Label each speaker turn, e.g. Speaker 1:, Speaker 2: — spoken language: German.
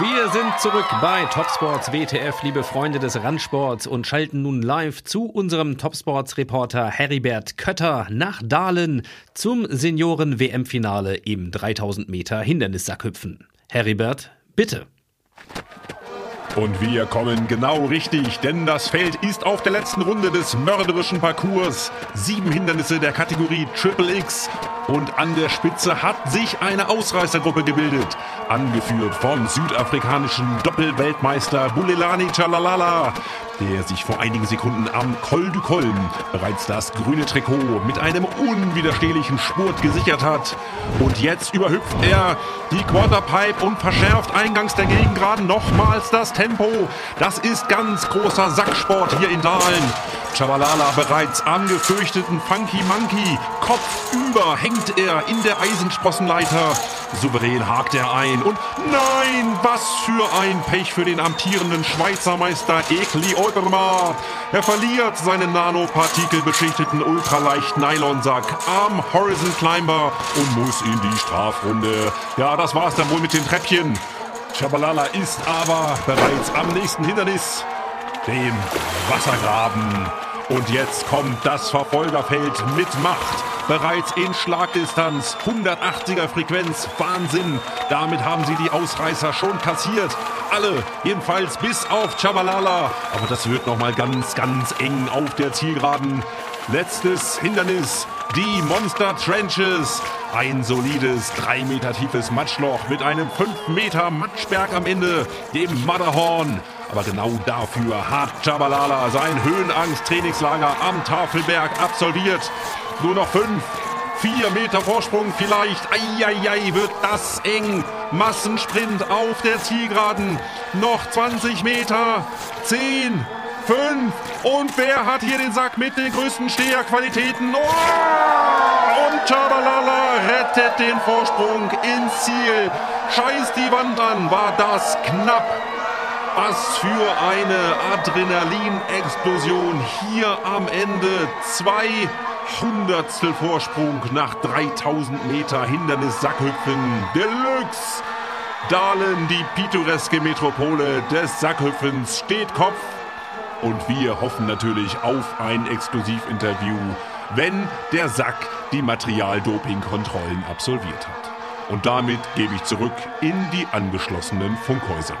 Speaker 1: Wir sind zurück bei Topsports WTF, liebe Freunde des Randsports und schalten nun live zu unserem Topsports-Reporter Heribert Kötter nach Dahlen zum Senioren-WM-Finale im 3000 Meter Hindernissackhüpfen. Heribert, bitte.
Speaker 2: Und wir kommen genau richtig, denn das Feld ist auf der letzten Runde des mörderischen Parcours. Sieben Hindernisse der Kategorie Triple X. Und an der Spitze hat sich eine Ausreißergruppe gebildet. Angeführt vom südafrikanischen Doppelweltmeister Bulelani Chalalala, der sich vor einigen Sekunden am Col du Colm bereits das grüne Trikot mit einem unwiderstehlichen Spurt gesichert hat. Und jetzt überhüpft er die Quarterpipe und verschärft eingangs der Gegengraden nochmals das Tempo. Das ist ganz großer Sacksport hier in Dahlen. Chabalala bereits am gefürchteten Funky Monkey. Kopfüber hängt er in der Eisensprossenleiter. Souverän hakt er ein und nein, was für ein Pech für den amtierenden Schweizer Meister Ekli Obermar. Er verliert seinen nanopartikelbeschichteten ultraleicht Nylonsack am Horizon Climber und muss in die Strafrunde. Ja, das war's dann wohl mit den Treppchen. Chabalala ist aber bereits am nächsten Hindernis, dem Wassergraben. Und jetzt kommt das Verfolgerfeld mit Macht. Bereits in Schlagdistanz, 180er Frequenz, Wahnsinn. Damit haben sie die Ausreißer schon kassiert. Alle, jedenfalls bis auf Chabalala. Aber das wird nochmal ganz, ganz eng auf der Zielgeraden. Letztes Hindernis, die Monster Trenches. Ein solides, drei Meter tiefes Matschloch mit einem 5 Meter Matschberg am Ende, dem Matterhorn. Aber genau dafür hat Chabalala sein Höhenangst-Trainingslager am Tafelberg absolviert. Nur noch fünf, vier Meter Vorsprung vielleicht. Eieiei, wird das eng. Massensprint auf der Zielgeraden. Noch 20 Meter. 10, 5. Und wer hat hier den Sack mit den größten Steherqualitäten? Oh! Und Chabalala rettet den Vorsprung ins Ziel. Scheiß die Wand an, war das knapp. Was für eine Adrenalin-Explosion hier am Ende. Zwei Hundertstel Vorsprung nach 3000 Meter Hindernis-Sackhüpfen. Deluxe! Dahlen, die pittoreske Metropole des Sackhüpfens, steht Kopf. Und wir hoffen natürlich auf ein Exklusivinterview, wenn der Sack die Materialdoping-Kontrollen absolviert hat. Und damit gebe ich zurück in die angeschlossenen Funkhäuser.